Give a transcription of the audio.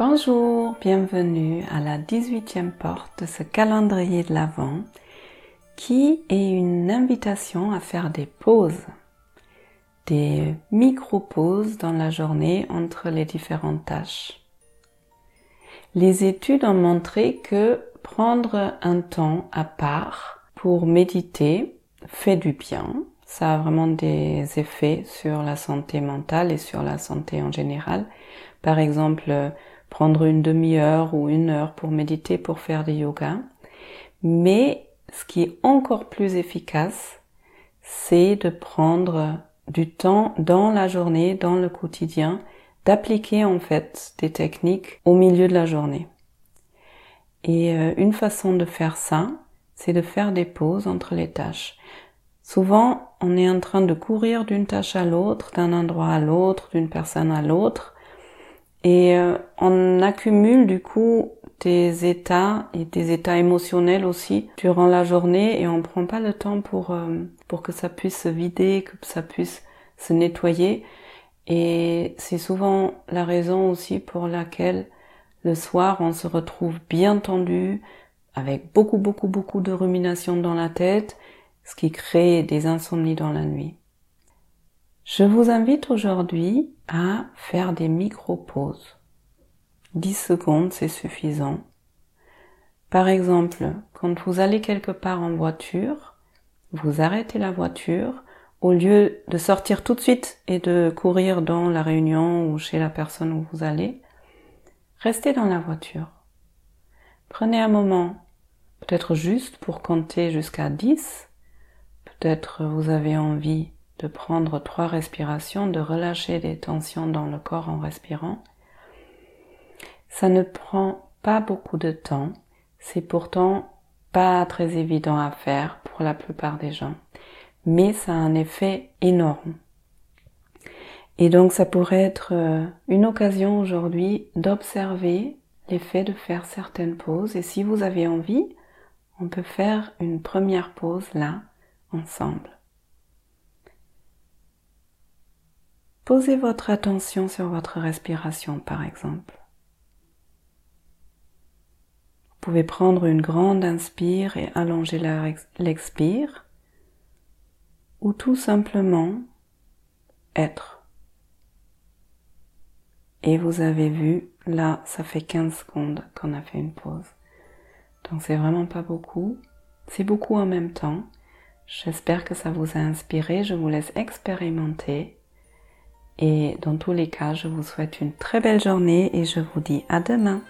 Bonjour, bienvenue à la 18e porte de ce calendrier de l'Avent qui est une invitation à faire des pauses, des micro-pauses dans la journée entre les différentes tâches. Les études ont montré que prendre un temps à part pour méditer fait du bien. Ça a vraiment des effets sur la santé mentale et sur la santé en général. Par exemple, prendre une demi-heure ou une heure pour méditer, pour faire du yoga. Mais ce qui est encore plus efficace, c'est de prendre du temps dans la journée, dans le quotidien, d'appliquer en fait des techniques au milieu de la journée. Et euh, une façon de faire ça, c'est de faire des pauses entre les tâches. Souvent, on est en train de courir d'une tâche à l'autre, d'un endroit à l'autre, d'une personne à l'autre, et euh, on accumule du coup des états et des états émotionnels aussi durant la journée et on prend pas le temps pour euh, pour que ça puisse se vider, que ça puisse se nettoyer. Et c'est souvent la raison aussi pour laquelle le soir on se retrouve bien tendu, avec beaucoup beaucoup beaucoup de ruminations dans la tête, ce qui crée des insomnies dans la nuit. Je vous invite aujourd'hui à faire des micro-pauses. 10 secondes, c'est suffisant. Par exemple, quand vous allez quelque part en voiture, vous arrêtez la voiture, au lieu de sortir tout de suite et de courir dans la réunion ou chez la personne où vous allez, restez dans la voiture. Prenez un moment, peut-être juste pour compter jusqu'à 10, peut-être vous avez envie de prendre trois respirations, de relâcher des tensions dans le corps en respirant. Ça ne prend pas beaucoup de temps, c'est pourtant pas très évident à faire pour la plupart des gens, mais ça a un effet énorme. Et donc ça pourrait être euh, une occasion aujourd'hui d'observer l'effet de faire certaines pauses et si vous avez envie, on peut faire une première pause là, ensemble. Posez votre attention sur votre respiration par exemple. Vous pouvez prendre une grande inspire et allonger l'expire ou tout simplement être. Et vous avez vu, là, ça fait 15 secondes qu'on a fait une pause. Donc c'est vraiment pas beaucoup. C'est beaucoup en même temps. J'espère que ça vous a inspiré. Je vous laisse expérimenter et dans tous les cas, je vous souhaite une très belle journée et je vous dis à demain.